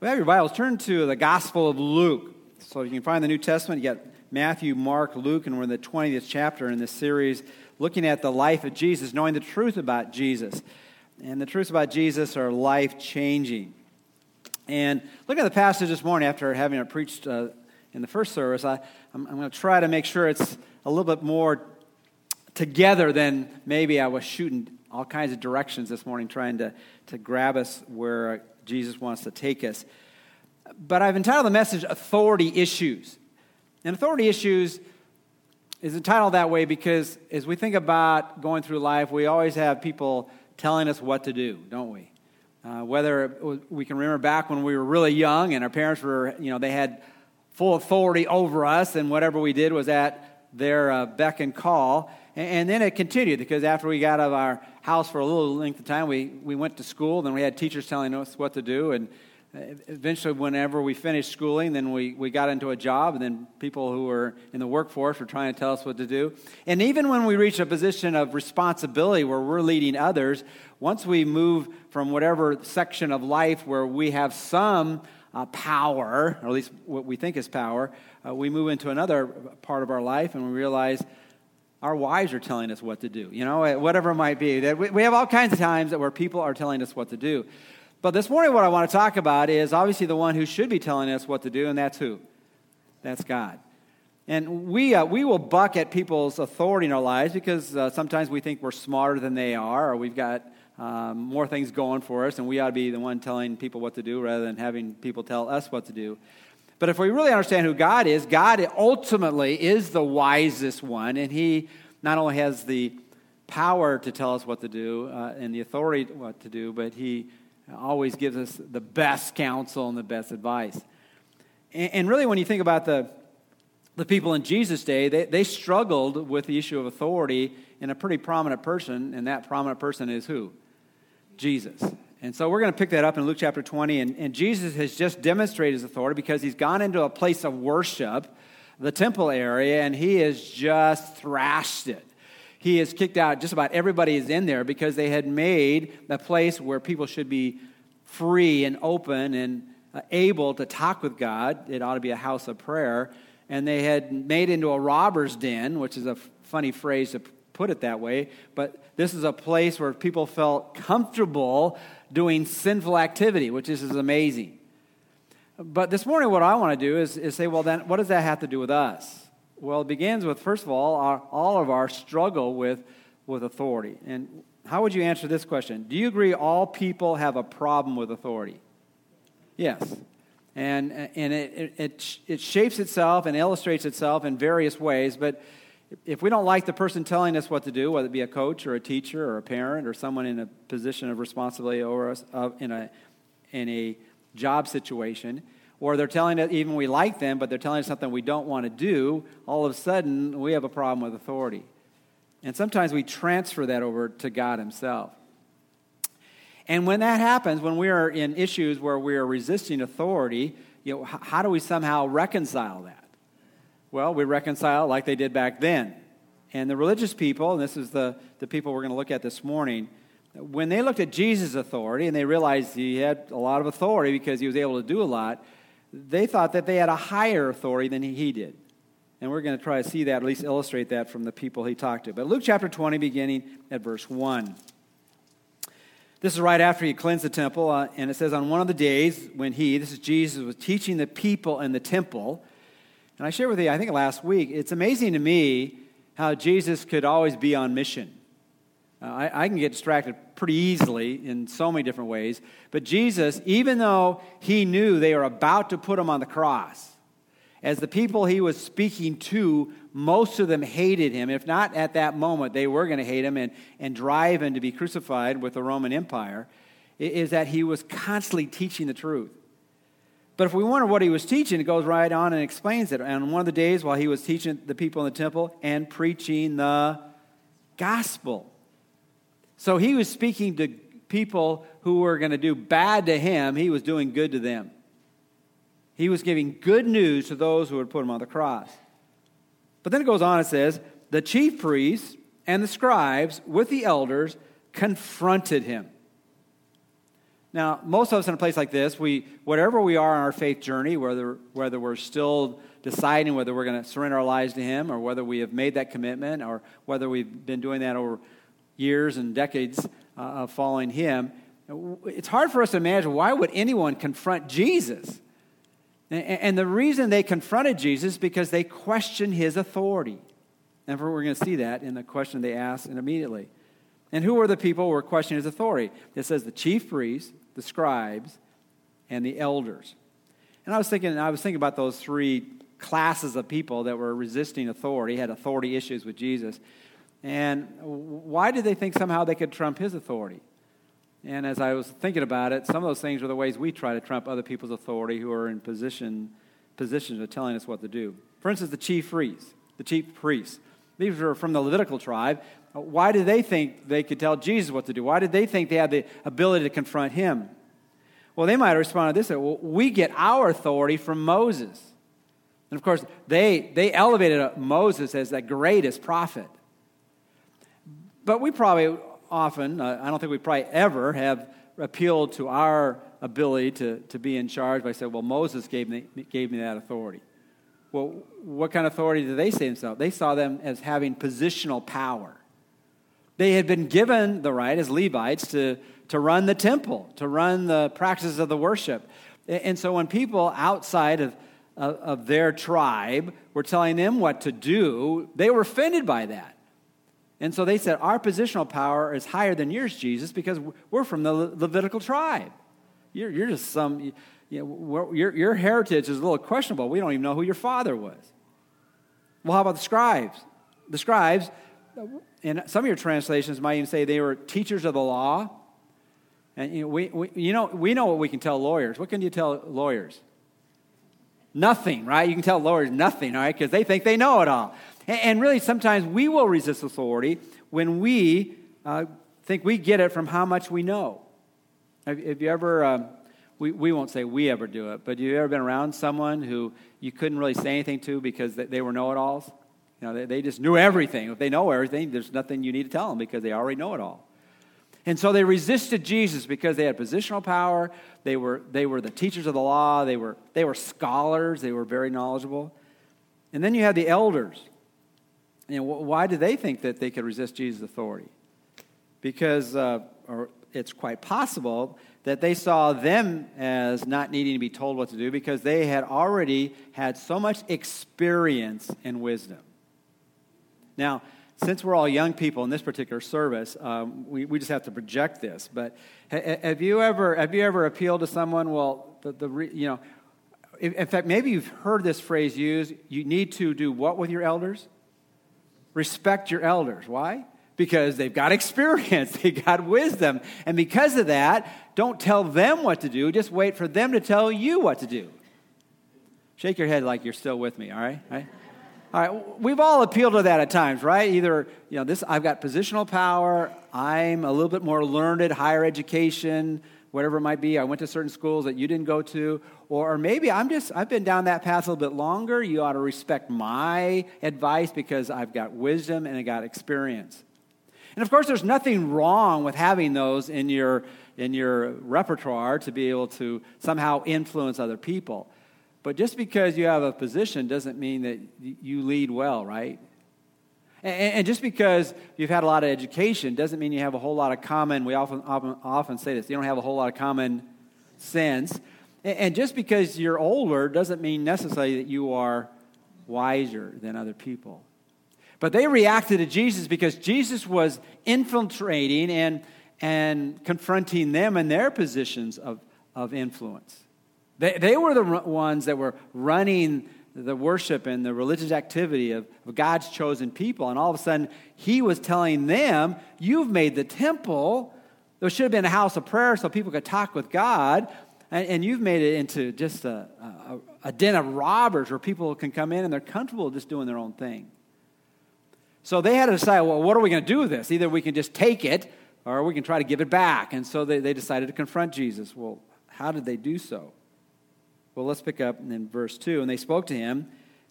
Well, have your Bibles, turn to the Gospel of Luke. So you can find the New Testament. You got Matthew, Mark, Luke, and we're in the 20th chapter in this series looking at the life of Jesus, knowing the truth about Jesus. And the truths about Jesus are life changing. And looking at the passage this morning after having it preached uh, in the first service, I, I'm, I'm going to try to make sure it's a little bit more together than maybe I was shooting all kinds of directions this morning, trying to, to grab us where Jesus wants to take us. But I've entitled the message Authority Issues. And authority issues is entitled that way because as we think about going through life, we always have people telling us what to do, don't we? Uh, whether we can remember back when we were really young and our parents were, you know, they had full authority over us, and whatever we did was at their uh, beck and call. And, then it continued because after we got out of our house for a little length of time, we, we went to school, then we had teachers telling us what to do, and eventually, whenever we finished schooling, then we, we got into a job, and then people who were in the workforce were trying to tell us what to do. And even when we reach a position of responsibility where we're leading others, once we move from whatever section of life where we have some uh, power, or at least what we think is power, uh, we move into another part of our life and we realize our wives are telling us what to do, you know, whatever it might be. We have all kinds of times where people are telling us what to do. But this morning, what I want to talk about is obviously the one who should be telling us what to do, and that's who? That's God. And we, uh, we will buck at people's authority in our lives because uh, sometimes we think we're smarter than they are, or we've got um, more things going for us, and we ought to be the one telling people what to do rather than having people tell us what to do. But if we really understand who God is, God ultimately is the wisest one, and He not only has the power to tell us what to do uh, and the authority what to do, but He always gives us the best counsel and the best advice. And, and really, when you think about the, the people in Jesus' day, they, they struggled with the issue of authority in a pretty prominent person, and that prominent person is who? Jesus. And so we're going to pick that up in Luke chapter 20. And, and, Jesus has just demonstrated his authority because he's gone into a place of worship, the temple area, and he has just thrashed it he has kicked out just about everybody is in there because they had made a place where people should be free and open and uh, able to talk with God. It ought to be a house of prayer. And they had made into a robber's den, which is a funny phrase to put it that way. But this is a place where people felt comfortable doing sinful activity, which is, is amazing. But this morning, what I want to do is, is say, well, then, what does that have to do with us? Well, it begins with, first of all, our, all of our struggle with, with authority. And how would you answer this question? Do you agree all people have a problem with authority? Yes. And, and it, it, it shapes itself and illustrates itself in various ways, but if we don't like the person telling us what to do, whether it be a coach or a teacher or a parent or someone in a position of responsibility over us uh, in, a, in a job situation, or they're telling us even we like them, but they're telling us something we don't want to do, all of a sudden we have a problem with authority. And sometimes we transfer that over to God Himself. And when that happens, when we are in issues where we are resisting authority, you know, how do we somehow reconcile that? Well, we reconcile like they did back then. And the religious people, and this is the, the people we're going to look at this morning, when they looked at Jesus' authority and they realized he had a lot of authority because he was able to do a lot, they thought that they had a higher authority than he did. And we're going to try to see that, at least illustrate that from the people he talked to. But Luke chapter 20, beginning at verse 1. This is right after he cleansed the temple, uh, and it says, On one of the days when he, this is Jesus, was teaching the people in the temple, and I shared with you, I think last week, it's amazing to me how Jesus could always be on mission. Uh, I, I, can get distracted pretty easily in so many different ways. But Jesus, even though he knew they were about to put him on the cross, as the people he was speaking to, most of them hated him. If not at that moment, they were going to hate him and, and drive him to be crucified with the Roman Empire, is that he was constantly teaching the truth. But if we wonder what he was teaching, it goes right on and explains it. And one of the days while he was teaching the people in the temple and preaching the gospel. So he was speaking to people who were going to do bad to him, he was doing good to them. He was giving good news to those who would put him on the cross. But then it goes on, it says, the chief priests and the scribes with the elders confronted him. Now, most of us in a place like this, we, whatever we are on our faith journey, whether, whether we're still deciding whether we're going to surrender our lives to Him or whether we have made that commitment or whether we've been doing that over years and decades uh, of following Him, it's hard for us to imagine why would anyone confront Jesus? And, and the reason they confronted Jesus because they questioned His authority. And we're going to see that in the question they asked and immediately. And who were the people who were questioning his authority? It says the chief priests, the scribes, and the elders. And I was thinking, I was thinking about those three classes of people that were resisting authority, had authority issues with Jesus. And why did they think somehow they could trump his authority? And as I was thinking about it, some of those things are the ways we try to trump other people's authority who are in position positions of telling us what to do. For instance, the chief priests, the chief priests. These were from the Levitical tribe. Why did they think they could tell Jesus what to do? Why did they think they had the ability to confront him? Well, they might have responded this way well, we get our authority from Moses. And of course, they, they elevated Moses as the greatest prophet. But we probably often, uh, I don't think we probably ever have appealed to our ability to, to be in charge by saying, well, Moses gave me, gave me that authority. Well, what kind of authority did they see themselves? They saw them as having positional power. They had been given the right as Levites to, to run the temple, to run the practices of the worship. And so when people outside of, of, of their tribe were telling them what to do, they were offended by that. And so they said, Our positional power is higher than yours, Jesus, because we're from the Levitical tribe. You're, you're just some, you know, your, your heritage is a little questionable. We don't even know who your father was. Well, how about the scribes? The scribes, in some of your translations might even say they were teachers of the law. And you know, we, we, you know, we know what we can tell lawyers. What can you tell lawyers? Nothing, right? You can tell lawyers nothing, all right, because they think they know it all. And, and, really, sometimes we will resist authority when we uh, think we get it from how much we know. Have, have you ever, um, we, we won't say we ever do it, but have you ever been around someone who you couldn't really say anything to because they were know it alls? You know, they, they just knew everything. If they know everything, there's nothing you need to tell them because they already know it all. And so they resisted Jesus because they had positional power. They were, they were the teachers of the law. They were, they were scholars. They were very knowledgeable. And then you had the elders. You know, why did they think that they could resist Jesus' authority? Because, uh, or it's quite possible that they saw them as not needing to be told what to do because they had already had so much experience and wisdom. Now, since we're all young people in this particular service, um, we, we just have to project this. But have you ever, have you ever appealed to someone? Well, the, the you know, in fact, maybe you've heard this phrase used you need to do what with your elders? Respect your elders. Why? Because they've got experience, they got wisdom. And because of that, don't tell them what to do, just wait for them to tell you what to do. Shake your head like you're still with me, all right? All right? All right, we've all appealed to that at times, right? Either, you know, this I've got positional power, I'm a little bit more learned, higher education, whatever it might be. I went to certain schools that you didn't go to, or, or maybe I'm just I've been down that path a little bit longer. You ought to respect my advice because I've got wisdom and I got experience. And of course, there's nothing wrong with having those in your in your repertoire to be able to somehow influence other people. But just because you have a position doesn't mean that you lead well, right? And, just because you've had a lot of education doesn't mean you have a whole lot of common, we often, often, often say this, you don't have a whole lot of common sense. And just because you're older doesn't mean necessarily that you are wiser than other people. But they reacted to Jesus because Jesus was infiltrating and, and confronting them in their positions of, of influence. They, they were the ones that were running the worship and the religious activity of, of God's chosen people. And all of a sudden, he was telling them, You've made the temple. There should have been a house of prayer so people could talk with God. And, and you've made it into just a, a, a den of robbers where people can come in and they're comfortable just doing their own thing. So they had to decide, well, what are we going to do with this? Either we can just take it or we can try to give it back. And so they, they decided to confront Jesus. Well, how did they do so? Well, let's pick up in verse 2. And they spoke to him,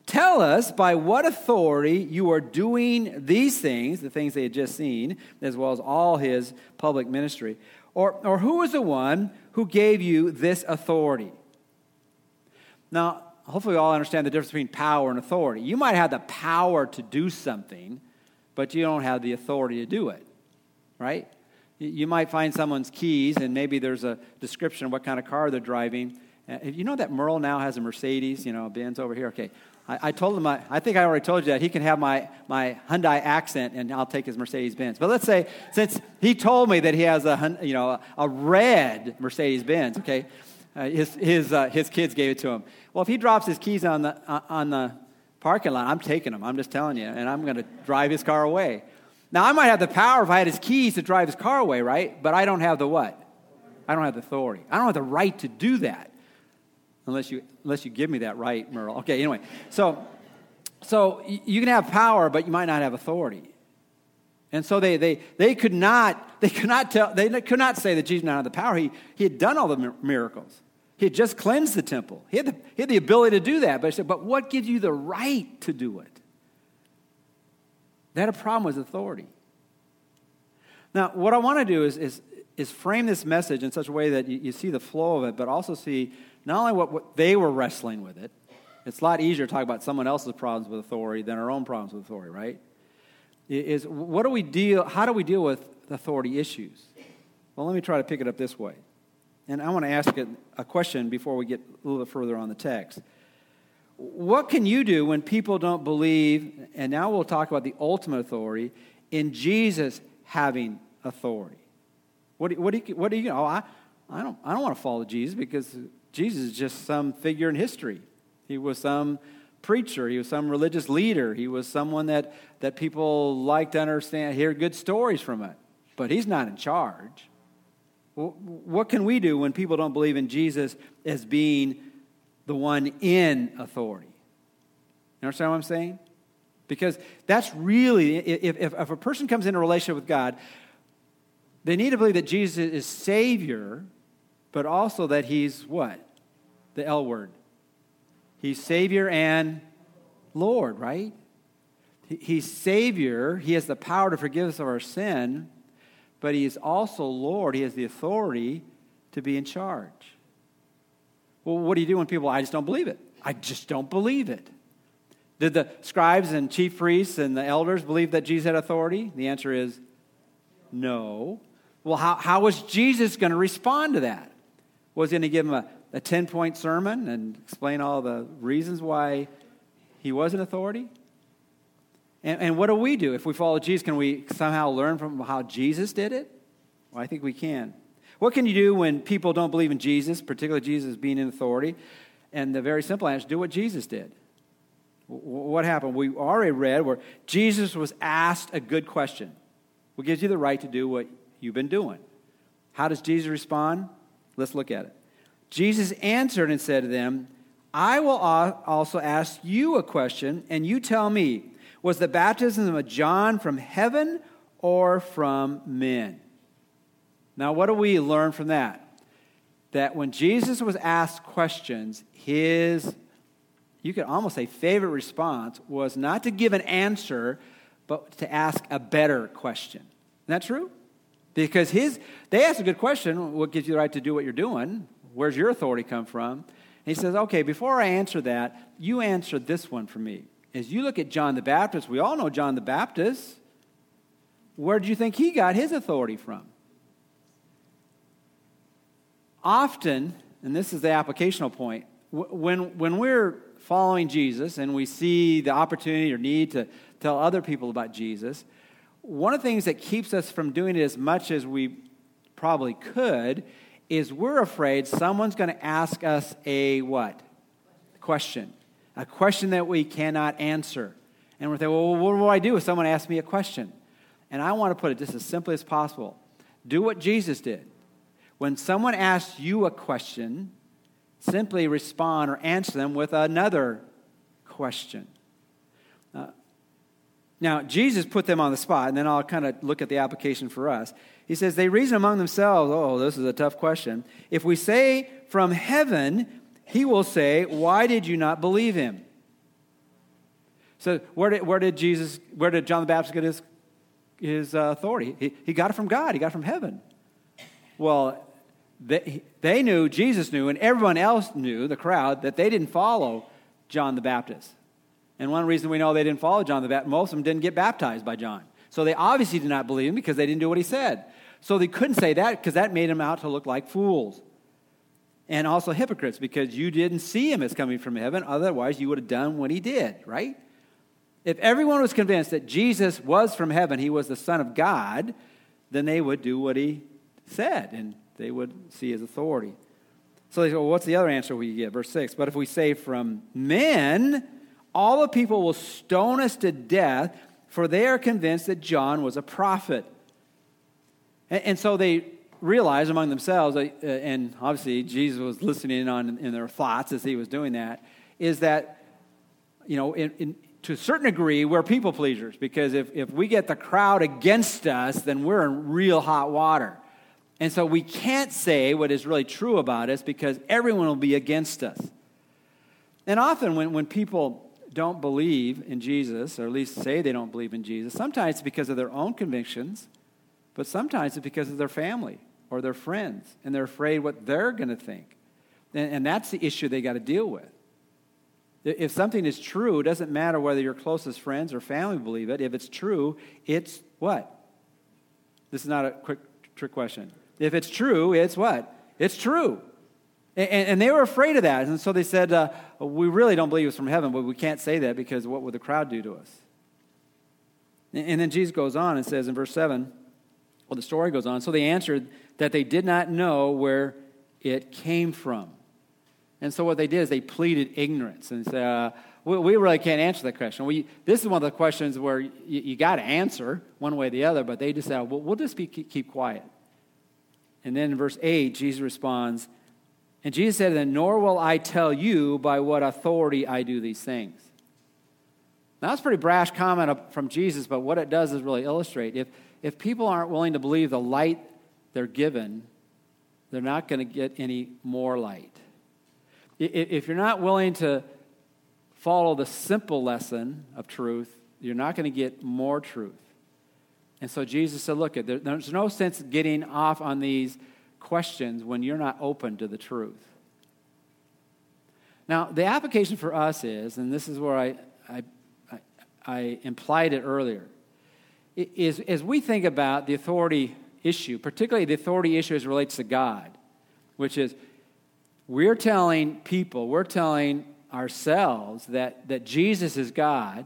Tell us by what authority you are doing these things, the things they had just seen, as well as all his public ministry. Or, or who is the one who gave you this authority? Now, hopefully, we all understand the difference between power and authority. You might have the power to do something, but you don't have the authority to do it, right? You might find someone's keys, and maybe there's a description of what kind of car they're driving. You know that Merle now has a Mercedes, you know, Ben's over here? Okay. I, I told him, I, I think I already told you that he can have my, my Hyundai accent and I'll take his Mercedes Benz. But let's say, since he told me that he has a, you know, a red Mercedes Benz, okay, uh, his, his, uh, his kids gave it to him. Well, if he drops his keys on the, uh, on the parking lot, I'm taking them. I'm just telling you, and I'm going to drive his car away. Now, I might have the power if I had his keys to drive his car away, right? But I don't have the what? I don't have the authority. I don't have the right to do that unless you, unless you give me that right, Merle. Okay, anyway. So, so you can have power, but you might not have authority. And so they, they, they could not, they could not tell, they could not say that Jesus not have the power. He, he had done all the miracles. He had just cleansed the temple. He had the, he had the ability to do that. But he said, but what gives you the right to do it? They had a problem with authority. Now, what I want to do is, is, is frame this message in such a way that you, you see the flow of it, but also see not only what, what they were wrestling with it, it's a lot easier to talk about someone else's problems with authority than our own problems with authority, right? Is what do we deal, how do we deal with authority issues? Well, let me try to pick it up this way. And I want to ask a, question before we get a little bit further on the text. What can you do when people don't believe, and now we'll talk about the ultimate authority, in Jesus having authority? What do, what do you, what do you, oh, I, I don't, I don't want to follow Jesus because Jesus is just some figure in history. He was some preacher, he was some religious leader, he was someone that, that people like to understand, hear good stories from it. But he's not in charge. what can we do when people don't believe in Jesus as being the one in authority? You understand what I'm saying? Because that's really, if, if, if a person comes into a relationship with God, they need to believe that Jesus is Savior but also that he's what? The L word. He's Savior and Lord, right? He's Savior. He has the power to forgive us of our sin, but He is also Lord. He has the authority to be in charge. Well, what do you do when people, I just don't believe it? I just don't believe it. Did the scribes and chief priests and the elders believe that Jesus had authority? The answer is no. Well, how, how was Jesus going to respond to that? Was he going to give him a, a 10 point sermon and explain all the reasons why he was an authority? And, and, what do we do? If we follow Jesus, can we somehow learn from how Jesus did it? Well, I think we can. What can you do when people don't believe in Jesus, particularly Jesus being in authority? And the very simple answer do what Jesus did. What happened? We already read where Jesus was asked a good question. What gives you the right to do what you've been doing? How does Jesus respond? Let's look at it. Jesus answered and said to them, I will also ask you a question, and you tell me was the baptism of John from heaven or from men? Now, what do we learn from that? That when Jesus was asked questions, his, you could almost say, favorite response was not to give an answer, but to ask a better question. Isn't that true? Because his, they asked a good question what gives you the right to do what you're doing? Where's your authority come from? And he says, okay, before I answer that, you answer this one for me. As you look at John the Baptist, we all know John the Baptist. Where do you think he got his authority from? Often, and this is the applicational point, when, when we're following Jesus and we see the opportunity or need to tell other people about Jesus, one of the things that keeps us from doing it as much as we probably could is we're afraid someone's going to ask us a what? Question. A question that we cannot answer. And we're thinking, well, what do I do if someone asks me a question? And I want to put it just as simply as possible. Do what Jesus did. When someone asks you a question, simply respond or answer them with another question. Now, Jesus put them on the spot, and then I'll kind of look at the application for us. He says, They reason among themselves, oh, this is a tough question. If we say from heaven, he will say, Why did you not believe him? So, where did, where did Jesus, where did John the Baptist get his, his uh, authority? He, he got it from God, he got it from heaven. Well, they, they knew, Jesus knew, and everyone else knew, the crowd, that they didn't follow John the Baptist. And one reason we know they didn't follow John the Baptist, most of them didn't get baptized by John. So they obviously did not believe him because they didn't do what he said. So they couldn't say that because that made them out to look like fools. And also hypocrites because you didn't see him as coming from heaven. Otherwise, you would have done what he did, right? If everyone was convinced that Jesus was from heaven, he was the Son of God, then they would do what he said and they would see his authority. So they say, well, what's the other answer we get? Verse 6 But if we say from men, all the people will stone us to death, for they are convinced that John was a prophet. And, and so they realize among themselves, uh, and obviously Jesus was listening on in their thoughts as he was doing that, is that, you know, in, in, to a certain degree, we're people pleasers because if, if we get the crowd against us, then we're in real hot water. And so we can't say what is really true about us because everyone will be against us. And often, when, when people don't believe in Jesus, or at least say they don't believe in Jesus, sometimes it's because of their own convictions, but sometimes it's because of their family or their friends, and they're afraid what they're going to think. And, and that's the issue they got to deal with. If something is true, it doesn't matter whether your closest friends or family believe it. If it's true, it's what? This is not a quick trick question. If it's true, it's what? It's true. And, and they were afraid of that. And so they said, uh, We really don't believe it's from heaven, but we can't say that because what would the crowd do to us? And, and then Jesus goes on and says in verse 7, well, the story goes on. So they answered that they did not know where it came from. And so what they did is they pleaded ignorance and said, uh, we, we, really can't answer that question. We, this is one of the questions where you, you got to answer one way or the other, but they said, well, we'll just be, keep quiet. And then in verse 8, Jesus responds, and Jesus said, then, nor will I tell you by what authority I do these things. Now, that's a pretty brash comment from Jesus, but what it does is really illustrate. If, if people aren't willing to believe the light they're given, they're not going to get any more light. If you're not willing to follow the simple lesson of truth, you're not going to get more truth. And so Jesus said, Look, there's no sense getting off on these questions when you're not open to the truth. Now, the application for us is, and this is where I, I, I, implied it earlier, is as we think about the authority issue, particularly the authority issue as relates to God, which is we're telling people, we're telling ourselves that, that Jesus is God,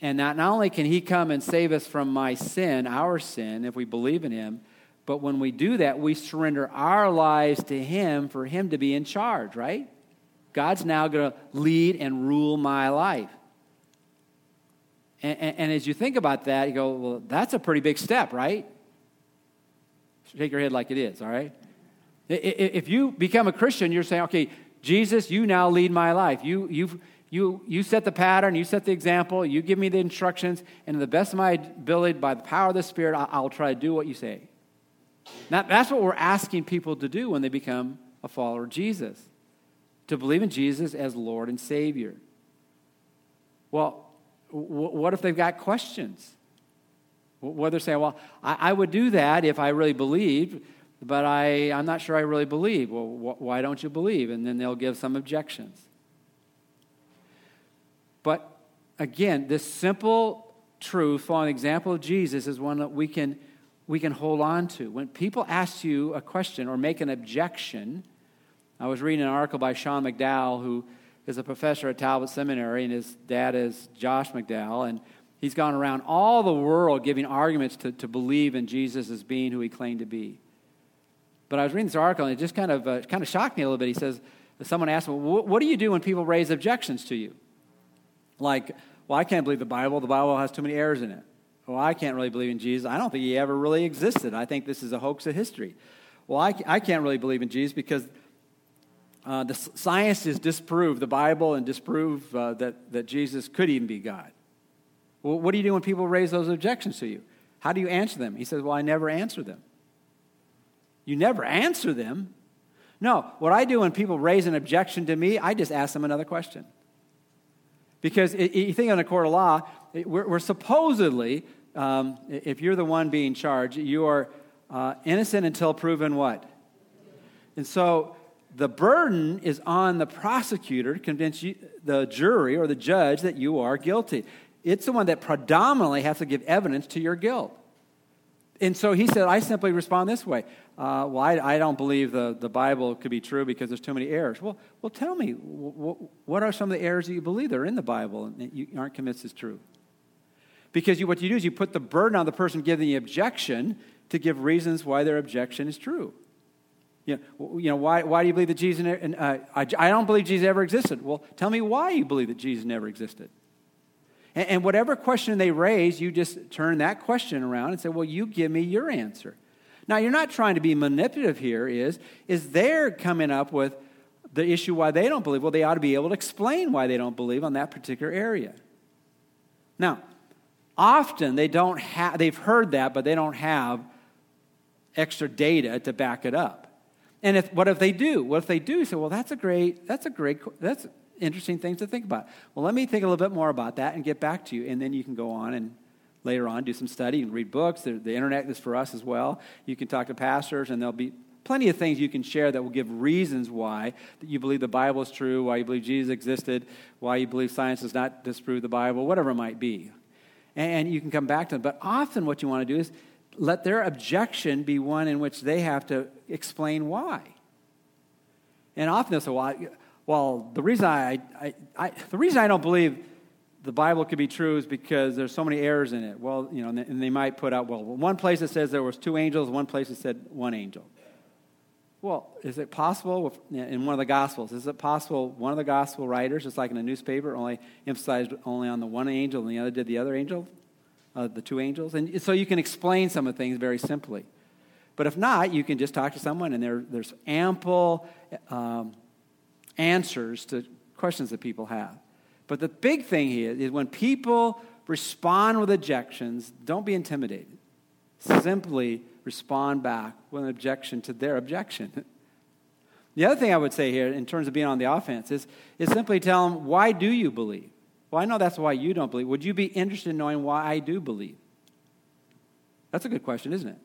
and that not only can He come and save us from my sin, our sin, if we believe in Him, but when we do that, we surrender our lives to Him for Him to be in charge, right? God's now going to lead and rule my life. And, and, and, as you think about that, you go, well, that's a pretty big step, right? Shake your head like it is, all right? If you become a Christian, you're saying, okay, Jesus, you now lead my life. You, you you, you set the pattern, you set the example, you give me the instructions, and to the best of my ability, by the power of the Spirit, I'll, I'll try to do what you say. Now, that's what we're asking people to do when they become a follower of Jesus to believe in Jesus as Lord and Savior. Well, w- what if they've got questions? What they're saying, well, I, I would do that if I really believed, but I, I'm not sure I really believe. Well, wh- why don't you believe? And then they'll give some objections. But again, this simple truth, following example of Jesus, is one that we can, we can hold on to. When people ask you a question or make an objection, I was reading an article by Sean McDowell, who is a professor at Talbot Seminary, and his dad is Josh McDowell, and he's gone around all the world giving arguments to, to believe in Jesus as being who he claimed to be. But I was reading this article, and it just kind of, uh, kind of shocked me a little bit. He says, someone asked him, well, what do you do when people raise objections to you? Like, well, I can't believe the Bible. The Bible has too many errors in it. Well, I can't really believe in Jesus. I don't think he ever really existed. I think this is a hoax of history. Well, I, I can't really believe in Jesus because uh, the science has disproved the Bible and disproved uh, that, that Jesus could even be God. Well, what do you do when people raise those objections to you? How do you answer them? He says, Well, I never answer them. You never answer them? No, what I do when people raise an objection to me, I just ask them another question. Because it, you think on a court of law, we're, we're, supposedly, um, if you're the one being charged, you are uh, innocent until proven what? And so the burden is on the prosecutor to convince you, the jury or the judge that you are guilty. It's the one that predominantly has to give evidence to your guilt. And so he said, I simply respond this way. Uh, well, I, I, don't believe the, the Bible could be true because there's too many errors. Well, well tell me, what are some of the errors that you believe that are in the Bible and you aren't convinced is true? Because you, what you do is you put the burden on the person giving the objection to give reasons why their objection is true. You know, you know why, why do you believe that Jesus, uh, I, I don't believe Jesus ever existed. Well, tell me why you believe that Jesus never existed. And, and whatever question they raise, you just turn that question around and say, well, you give me your answer. Now, you're not trying to be manipulative here, is, is they're coming up with the issue why they don't believe. Well, they ought to be able to explain why they don't believe on that particular area. Now, often they don't have, they've heard that, but they don't have extra data to back it up. And if, what if they do? What if they do? say, well, that's a great, that's a great, that's interesting things to think about. Well, let me think a little bit more about that and get back to you, and then you can go on and later on do some study and read books. The, the internet is for us as well. You can talk to pastors, and there'll be plenty of things you can share that will give reasons why that you believe the Bible is true, why you believe Jesus existed, why you believe science does not disprove the Bible, whatever it might be. And you can come back to them. But often what you want to do is let their objection be one in which they have to explain why. And often they'll say, well, well the, reason I, I, I, the reason I don't believe the Bible could be true is because there's so many errors in it. Well, you know, and they might put out, well, one place it says there was two angels, one place it said one angel. Well, is it possible in one of the Gospels? Is it possible one of the Gospel writers, just like in a newspaper, only emphasized only on the one angel and the other did the other angel? uh, the two angels. And so you can explain some of things very simply. But if not, you can just talk to someone, and there, there's ample um, answers to questions that people have. But the big thing here is when people respond with objections, don't be intimidated. Simply respond back with an objection to their objection. The other thing I would say here, in terms of being on the offense, is, is simply tell them, why do you believe? Well, I know that's why you don't believe. Would you be interested in knowing why I do believe? That's a good question, isn't it?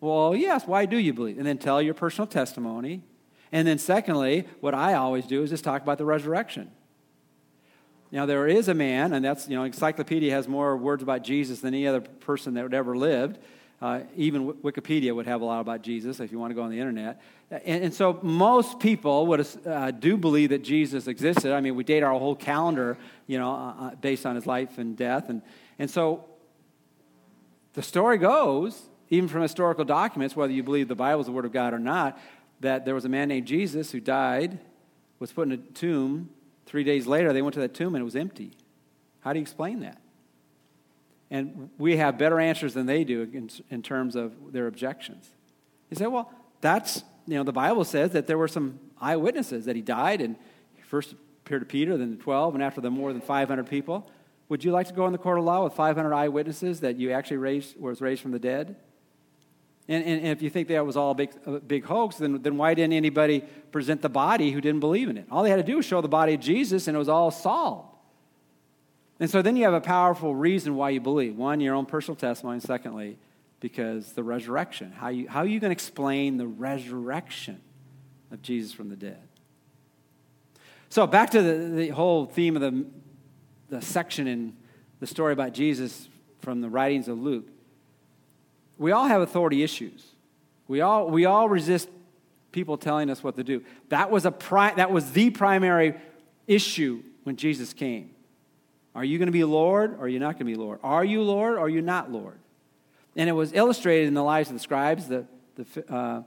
Well, yes, why do you believe? And then tell your personal testimony. And then, secondly, what I always do is just talk about the resurrection. Now, there is a man, and that's, you know, Encyclopedia has more words about Jesus than any other person that ever lived. Uh, even Wikipedia would have a lot about Jesus if you want to go on the internet. And, and so most people would uh, do believe that Jesus existed. I mean, we date our whole calendar, you know, uh, uh, based on his life and death. And, and so the story goes, even from historical documents, whether you believe the Bible is the Word of God or not, that there was a man named Jesus who died, was put in a tomb. Three days later, they went to that tomb and it was empty. How do you explain that? And we have better answers than they do in, in terms of their objections. You say, well, that's, you know, the Bible says that there were some eyewitnesses that he died and he first appeared to Peter, then the 12, and after the more than 500 people. Would you like to go in the court of law with 500 eyewitnesses that you actually raised, was raised from the dead? And, and, and, if you think that was all a big, a big hoax, then, then why didn't anybody present the body who didn't believe in it? All they had to do was show the body of Jesus, and it was all solved. And so then you have a powerful reason why you believe. One, your own personal testimony. Secondly, because the resurrection. How, you, how are you going to explain the resurrection of Jesus from the dead? So back to the, the whole theme of the, the section in the story about Jesus from the writings of Luke. We all have authority issues. We all, we all resist people telling us what to do. That was, a pri- that was the primary issue when Jesus came. Are you going to be Lord or are you not going to be Lord? Are you Lord or are you not Lord? And it was illustrated in the lives of the scribes, the, the, uh,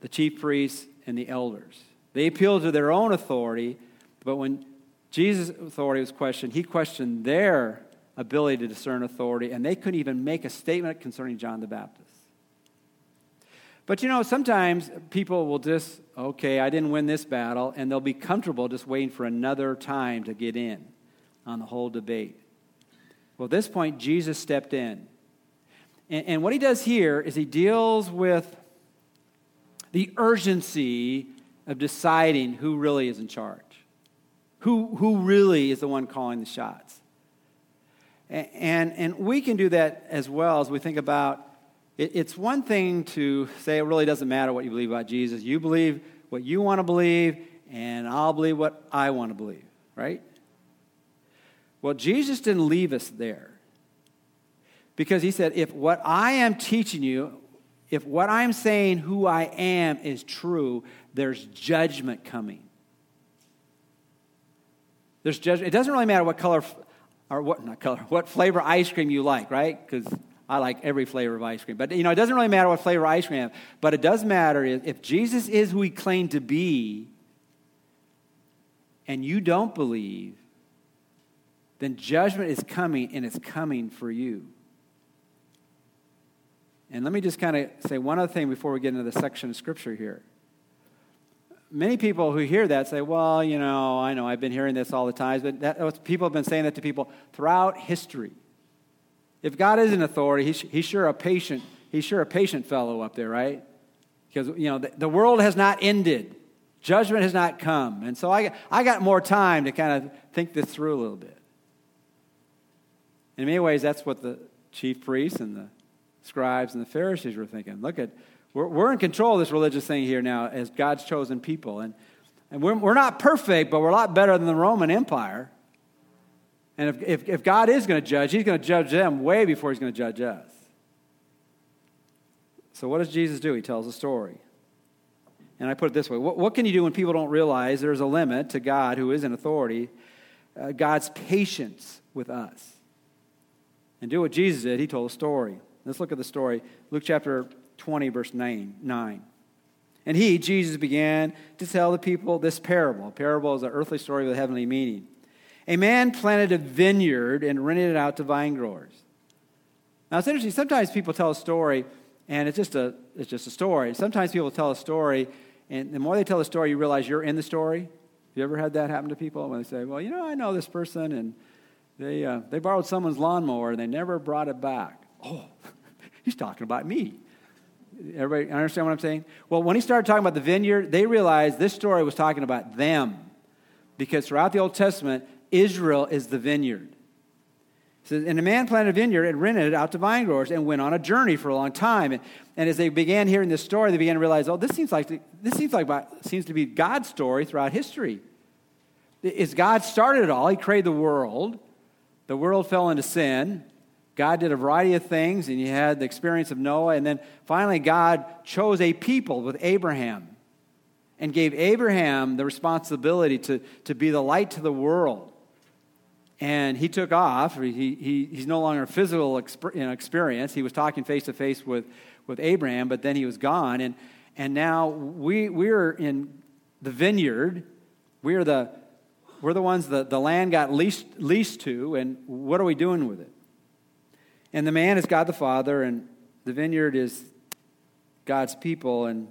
the chief priests, and the elders. They appealed to their own authority, but when Jesus' authority was questioned, he questioned their ability to discern authority, and they couldn't even make a statement concerning John the Baptist. But you know, sometimes people will just, okay, I didn't win this battle, and they'll be comfortable just waiting for another time to get in on the whole debate. Well, at this point, Jesus stepped in. And, and what he does here is he deals with the urgency of deciding who really is in charge, who, who really is the one calling the shots. And, and, we can do that as well as we think about it, it's one thing to say it really doesn't matter what you believe about Jesus. You believe what you want to believe, and I'll believe what I want to believe, right? Well, Jesus didn't leave us there. Because he said, if what I am teaching you, if what I'm saying, who I am, is true, there's judgment coming. There's judgment. It doesn't really matter what color, or what, not color, what flavor ice cream you like, right? Because I like every flavor of ice cream. But, you know, it doesn't really matter what flavor ice cream, but it does matter if Jesus is who he claimed to be and you don't believe, then judgment is coming and it's coming for you. And let me just kind of say one other thing before we get into the section of scripture here. Many people who hear that say, well, you know, I know I've been hearing this all the time, but that, people have been saying that to people throughout history. If God is an authority, he's, he's sure a patient, he's sure a patient fellow up there, right? Because, you know, the, the world has not ended. Judgment has not come. And so I, I got more time to kind of think this through a little bit. In many ways, that's what the chief priests and the scribes and the Pharisees were thinking. Look at, we're, we're in control of this religious thing here now as God's chosen people. And, and we're, we're not perfect, but we're a lot better than the Roman Empire. And if, if, if God is going to judge, he's going to judge them way before he's going to judge us. So, what does Jesus do? He tells a story. And I put it this way what, what can you do when people don't realize there's a limit to God, who is an authority, uh, God's patience with us? And do what Jesus did. He told a story. Let's look at the story. Luke chapter 20, verse 9. 9. And he, Jesus, began to tell the people this parable. A parable is an earthly story with a heavenly meaning. A man planted a vineyard and rented it out to vine growers. Now it's interesting. Sometimes people tell a story, and it's just a it's just a story. Sometimes people tell a story, and the more they tell a story, you realize you're in the story. Have you ever had that happen to people when they say, "Well, you know, I know this person, and they uh, they borrowed someone's lawnmower and they never brought it back." Oh, he's talking about me. Everybody understand what I'm saying? Well, when he started talking about the vineyard, they realized this story was talking about them. Because throughout the Old Testament, Israel is the vineyard. says, and a man planted a vineyard and rented it out to vine growers and went on a journey for a long time. And, and as they began hearing this story, they began to realize, oh, this seems like this seems like seems to be God's story throughout history. Is God started it all? He created the world. The world fell into sin. God did a variety of things, and you had the experience of Noah, and then finally God chose a people with Abraham and gave Abraham the responsibility to, to be the light to the world and he took off. He, he, he's no longer a physical you know, experience. He was talking face to face with with Abraham, but then he was gone. And, and now we, we're in the vineyard. We're the, we're the ones that the land got leased, leased to, and what are we doing with it? And the man is God the Father, and the vineyard is God's people, and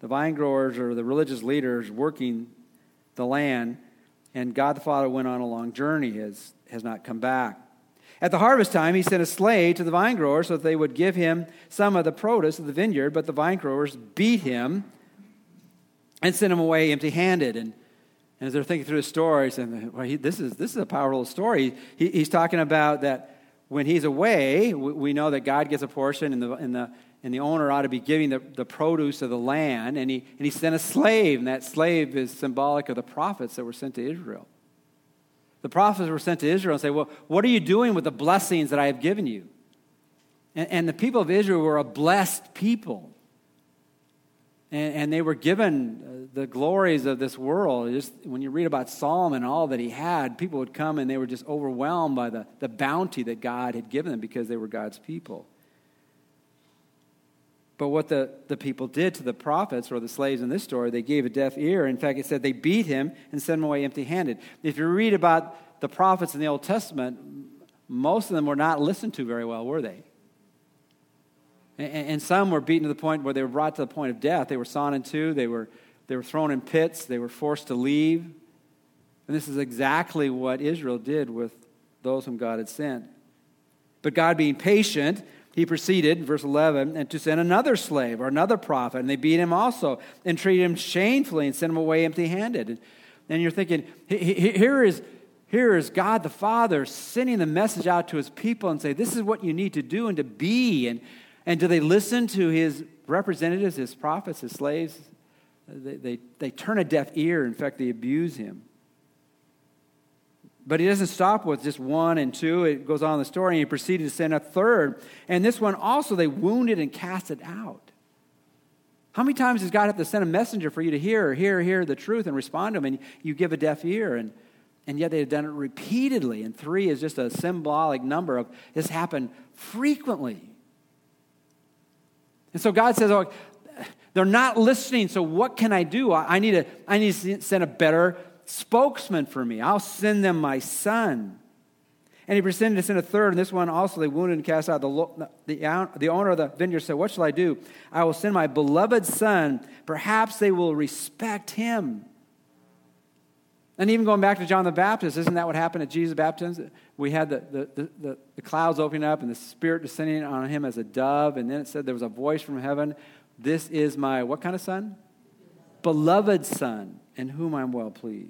the vine growers the religious leaders working the land. And God the Father went on a long journey, has, has not come back. At the harvest time, he sent a slave to the vine growers so that they would give him some of the produce of the vineyard, but the vine growers beat him and sent him away empty handed. And, and, as they're thinking through the story, and well, he, this, is, this is a powerful story. He, he's talking about that when he's away, we, we know that God gets a portion, and the, and the, and the owner ought to be giving the, the produce of the land. And he, and he sent a slave, and that slave is symbolic of the prophets that were sent to Israel. The prophets were sent to Israel and say, Well, what are you doing with the blessings that I have given you? And, and the people of Israel were a blessed people. And, and they were given uh, the glories of this world. Just when you read about Solomon and all that he had, people would come and they were just overwhelmed by the, the bounty that God had given them because they were God's people. But what the, the people did to the prophets or the slaves in this story, they gave a deaf ear. In fact, it said they beat him and sent him away empty handed. If you read about the prophets in the Old Testament, most of them were not listened to very well, were they? And, and some were beaten to the point where they were brought to the point of death. They were sawn in two, they were, they were thrown in pits, they were forced to leave. And this is exactly what Israel did with those whom God had sent. But God, being patient, he proceeded, verse 11, and to send another slave or another prophet, and they beat him also and treated him shamefully and sent him away empty handed. And you're thinking, here is, here is God the Father sending the message out to his people and say, This is what you need to do and to be. And, And do they listen to his representatives, his prophets, his slaves? They, they, they turn a deaf ear. In fact, they abuse him. But he doesn't stop with just one and two. It goes on in the story, and he proceeded to send a third. And this one also they wounded and cast it out. How many times does God have to send a messenger for you to hear, hear, hear the truth and respond to him? And you give a deaf ear. And, and yet they've done it repeatedly. And three is just a symbolic number of this happened frequently. And so God says, Oh, they're not listening, so what can I do? I, need, to, I need to send a better spokesman for me. I'll send them my son. And he proceeded to send a third, and this one also they wounded and cast out. The, the, the owner of the vineyard said, What shall I do? I will send my beloved son. Perhaps they will respect him. And even going back to John the Baptist, isn't that what happened at Jesus' baptism? We had the, the, the, the, clouds opening up and the Spirit descending on him as a dove. And then it said there was a voice from heaven This is my what kind of son? Beloved son, in whom I'm well pleased.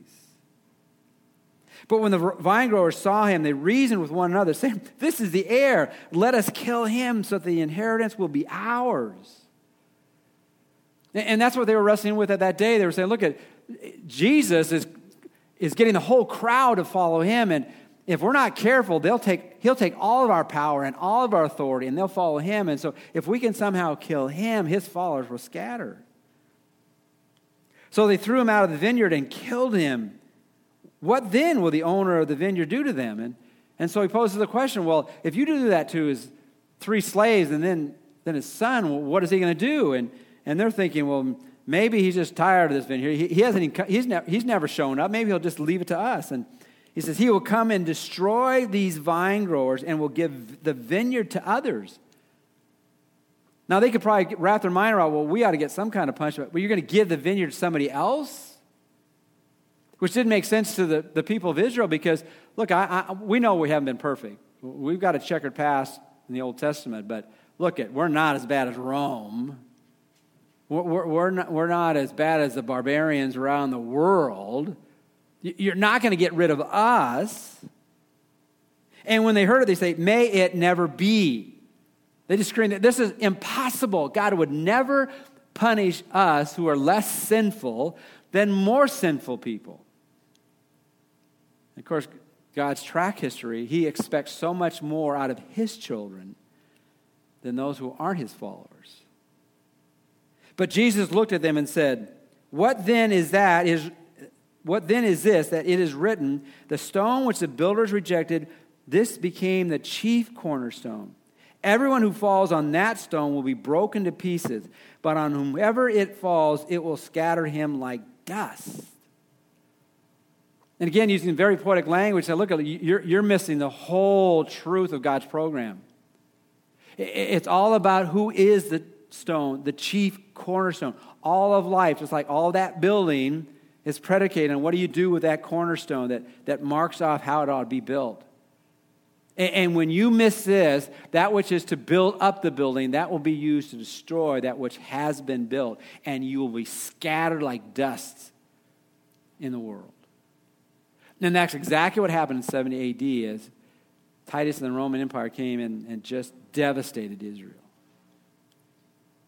But when the vine growers saw him, they reasoned with one another, saying, This is the heir. Let us kill him so that the inheritance will be ours. And that's what they were wrestling with at that day. They were saying, Look at Jesus is, is getting the whole crowd to follow him. And if we're not careful, they'll take, he'll take all of our power and all of our authority and they'll follow him. And so if we can somehow kill him, his followers will scatter. So they threw him out of the vineyard and killed him. What then will the owner of the vineyard do to them? And, and so he poses the question well, if you do that to his three slaves and then, then his son, what is he going to do? And, and they're thinking, well, maybe he's just tired of this vineyard. He, he hasn't even, he's, ne- he's never shown up. Maybe he'll just leave it to us. And he says, He will come and destroy these vine growers and will give the vineyard to others. Now, they could probably wrap their mind around, well, we ought to get some kind of punishment. But you're going to give the vineyard to somebody else? which didn't make sense to the, the people of Israel because, look, I, I, we know we haven't been perfect. We've got a checkered past in the Old Testament, but look, at we're not as bad as Rome. We're, we're, not, we're not as bad as the barbarians around the world. You're not going to get rid of us. And when they heard it, they say, May it never be. They just screamed, that this is impossible. God would never punish us who are less sinful than more sinful people. Of course, God's track history, He expects so much more out of His children than those who aren't His followers. But Jesus looked at them and said, What then is that? Is what then is this that it is written, the stone which the builders rejected, this became the chief cornerstone. Everyone who falls on that stone will be broken to pieces, but on whomever it falls, it will scatter him like dust. And again, using very poetic language, I look, at you're, you're missing the whole truth of God's program. It's all about who is the stone, the chief cornerstone. All of life, just like all that building, is predicated on what do you do with that cornerstone that, that marks off how it ought to be built. And, and when you miss this, that which is to build up the building, that will be used to destroy that which has been built. And you will be scattered like dust in the world. And that's exactly what happened in 70 AD as Titus and the Roman Empire came in and just devastated Israel.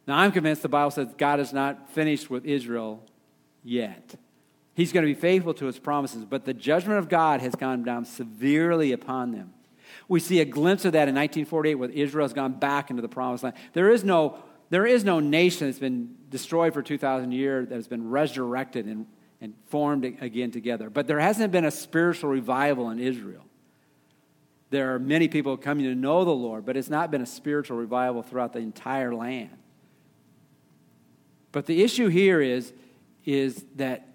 Now, I'm convinced the Bible says God is not finished with Israel yet. He's going to be faithful to his promises, but the judgment of God has gone down severely upon them. We see a glimpse of that in 1948 where Israel has gone back into the promised land. There is no, there is no nation that's been destroyed for 2,000 years that has been resurrected and and formed again together. But there hasn't been a spiritual revival in Israel. There are many people coming to know the Lord, but it's not been a spiritual revival throughout the entire land. But the issue here is, is that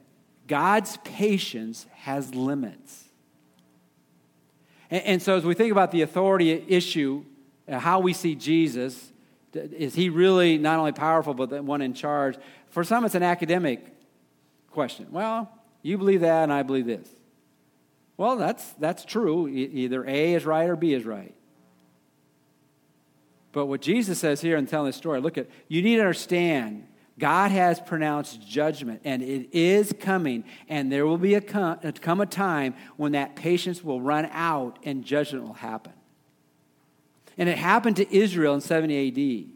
God's patience has limits. And, and so, as we think about the authority issue, uh, how we see Jesus, is he really not only powerful, but the one in charge? For some, it's an academic question. Well, you believe that, and I believe this. Well, that's, that's true. Either A is right or B is right. But what Jesus says here in telling this story, look at, you need to understand God has pronounced judgment, and it is coming, and there will be a come, come a time when that patience will run out and judgment will happen. And it happened to Israel in 70 AD.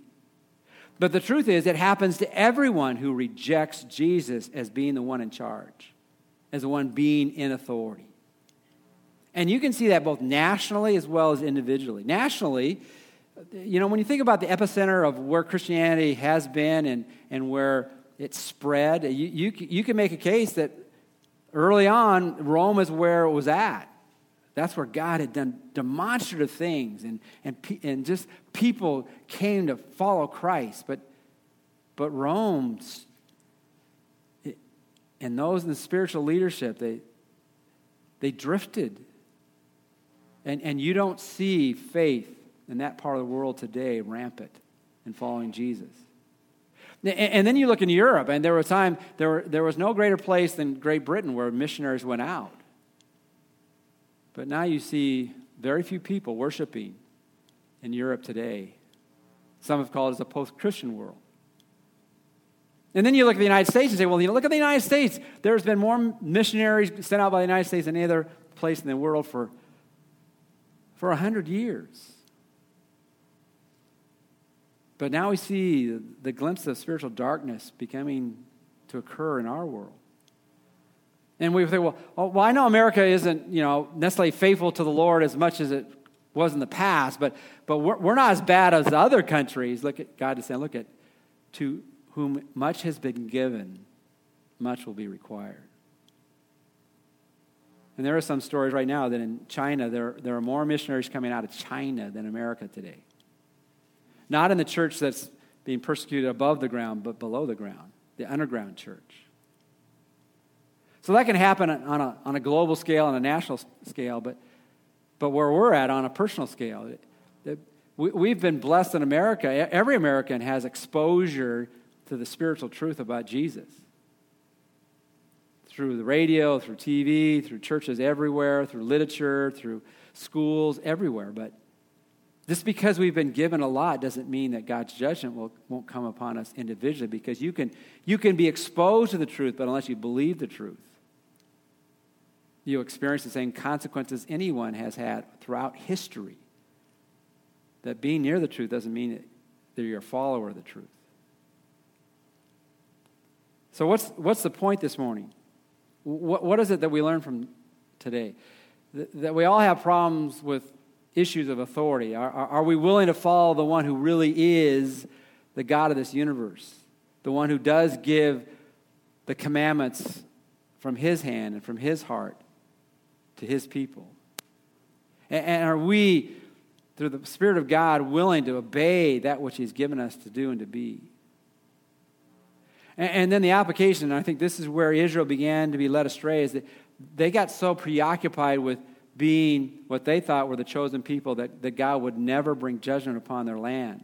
But the truth is, it happens to everyone who rejects Jesus as being the one in charge, as the one being in authority. And you can see that both nationally as well as individually. Nationally, you know, when you think about the epicenter of where Christianity has been and, and where it spread, you, you, you can make a case that early on, Rome is where it was at. That's where God had done demonstrative things, and, and, and just people came to follow Christ. But, but Rome and those in the spiritual leadership, they, they drifted. And, and you don't see faith in that part of the world today rampant in following Jesus. And then you look in Europe, and there was time there, there was no greater place than Great Britain where missionaries went out. But now you see very few people worshiping in Europe today. Some have called it a post Christian world. And then you look at the United States and say, well, you know, look at the United States. There's been more missionaries sent out by the United States than any other place in the world for, for 100 years. But now we see the glimpse of spiritual darkness becoming to occur in our world. And we think, well, oh, well, I know America isn't, you know, necessarily faithful to the Lord as much as it was in the past, but, but we're, we're not as bad as other countries. Look at God is saying, look at, to whom much has been given, much will be required. And there are some stories right now that in China, there, there are more missionaries coming out of China than America today. Not in the church that's being persecuted above the ground, but below the ground, the underground church. So that can happen on a, on a global scale, on a national scale, but, but where we're at on a personal scale, it, it, we, we've been blessed in America. Every American has exposure to the spiritual truth about Jesus through the radio, through TV, through churches everywhere, through literature, through schools, everywhere. But just because we've been given a lot doesn't mean that God's judgment will, won't come upon us individually because you can, you can be exposed to the truth, but unless you believe the truth, you experience the same consequences anyone has had throughout history. That being near the truth doesn't mean that you're a follower of the truth. So, what's, what's the point this morning? What, what is it that we learn from today? That we all have problems with issues of authority? Are, are, we willing to follow the one who really is the God of this universe? The one who does give the commandments from his hand and from his heart to his people? And, and are we, through the Spirit of God, willing to obey that which he's given us to do and to be? And, and then the application, I think this is where Israel began to be led astray, is that they got so preoccupied with being what they thought were the chosen people, that, that God would never bring judgment upon their land.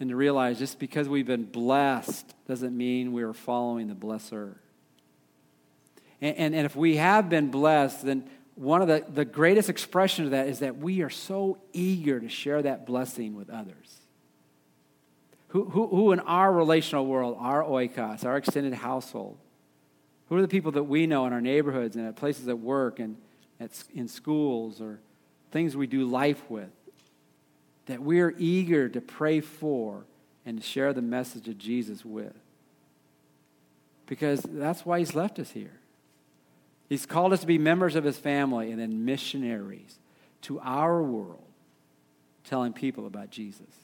And to realize just because we've been blessed doesn't mean we are following the blesser. And, and, and if we have been blessed, then one of the, the greatest expressions of that is that we are so eager to share that blessing with others. Who, who, who in our relational world, our oikos, our extended household, who are the people that we know in our neighborhoods and at places at work and at, in schools or things we do life with, that we're eager to pray for and to share the message of Jesus with. Because that's why he's left us here. He's called us to be members of his family and then missionaries to our world, telling people about Jesus.